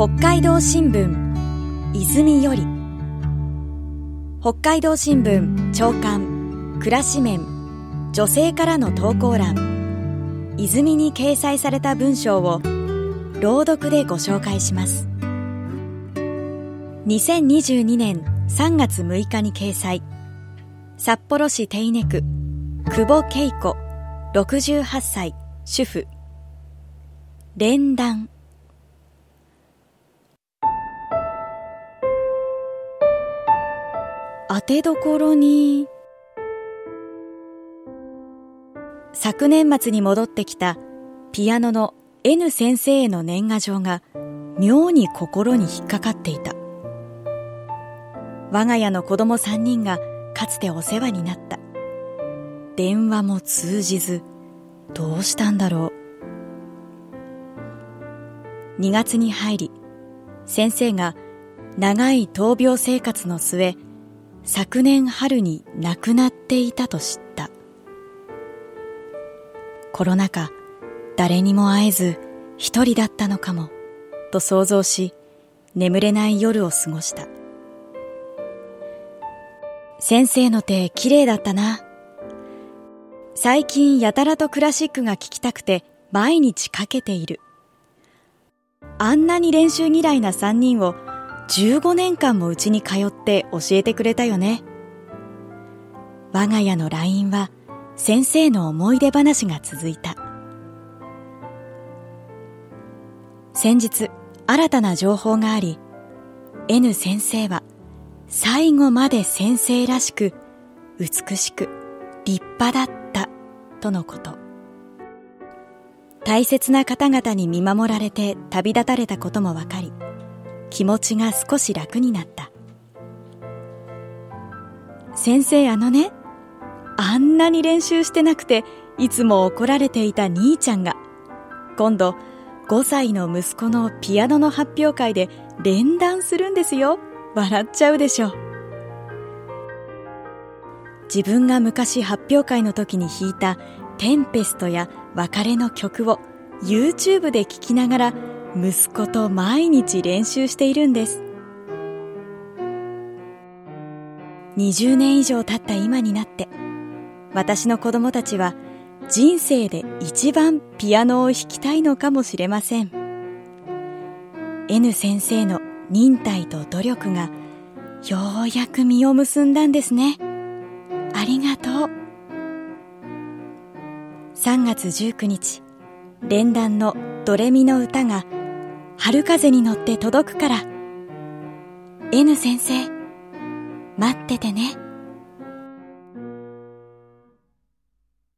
北海道新聞泉より。北海道新聞長官暮らし面女性からの投稿欄。泉に掲載された文章を朗読でご紹介します。2022年3月6日に掲載。札幌市手稲区久保恵子68歳主婦。連弾。当てどころに。昨年末に戻ってきたピアノの N 先生への年賀状が妙に心に引っかかっていた。我が家の子供3人がかつてお世話になった。電話も通じずどうしたんだろう。2月に入り先生が長い闘病生活の末昨年春に亡くなっていたと知った。コロナ禍誰にも会えず一人だったのかもと想像し眠れない夜を過ごした。先生の手綺麗だったな。最近やたらとクラシックが聴きたくて毎日かけている。あんなに練習嫌いな3人を15年間もうちに通って教えてくれたよね。我が家の LINE は先生の思い出話が続いた。先日新たな情報があり N 先生は最後まで先生らしく美しく立派だったとのこと。大切な方々に見守られて旅立たれたことも分かり気持ちが少し楽になった。先生あのねあんなに練習してなくていつも怒られていた兄ちゃんが今度5歳の息子のピアノの発表会で連弾するんですよ。笑っちゃうでしょ。う自分が昔発表会の時に弾いたテンペストや別れの曲を YouTube で聴きながら息子と毎日練習しているんです。20年以上経った今になって私の子供たちは人生で一番ピアノを弾きたいのかもしれません。N 先生の忍耐と努力がようやく実を結んだんですね。ありがとう。3月19日連弾のドレミの歌が春風に乗って届くから。N 先生待っててね。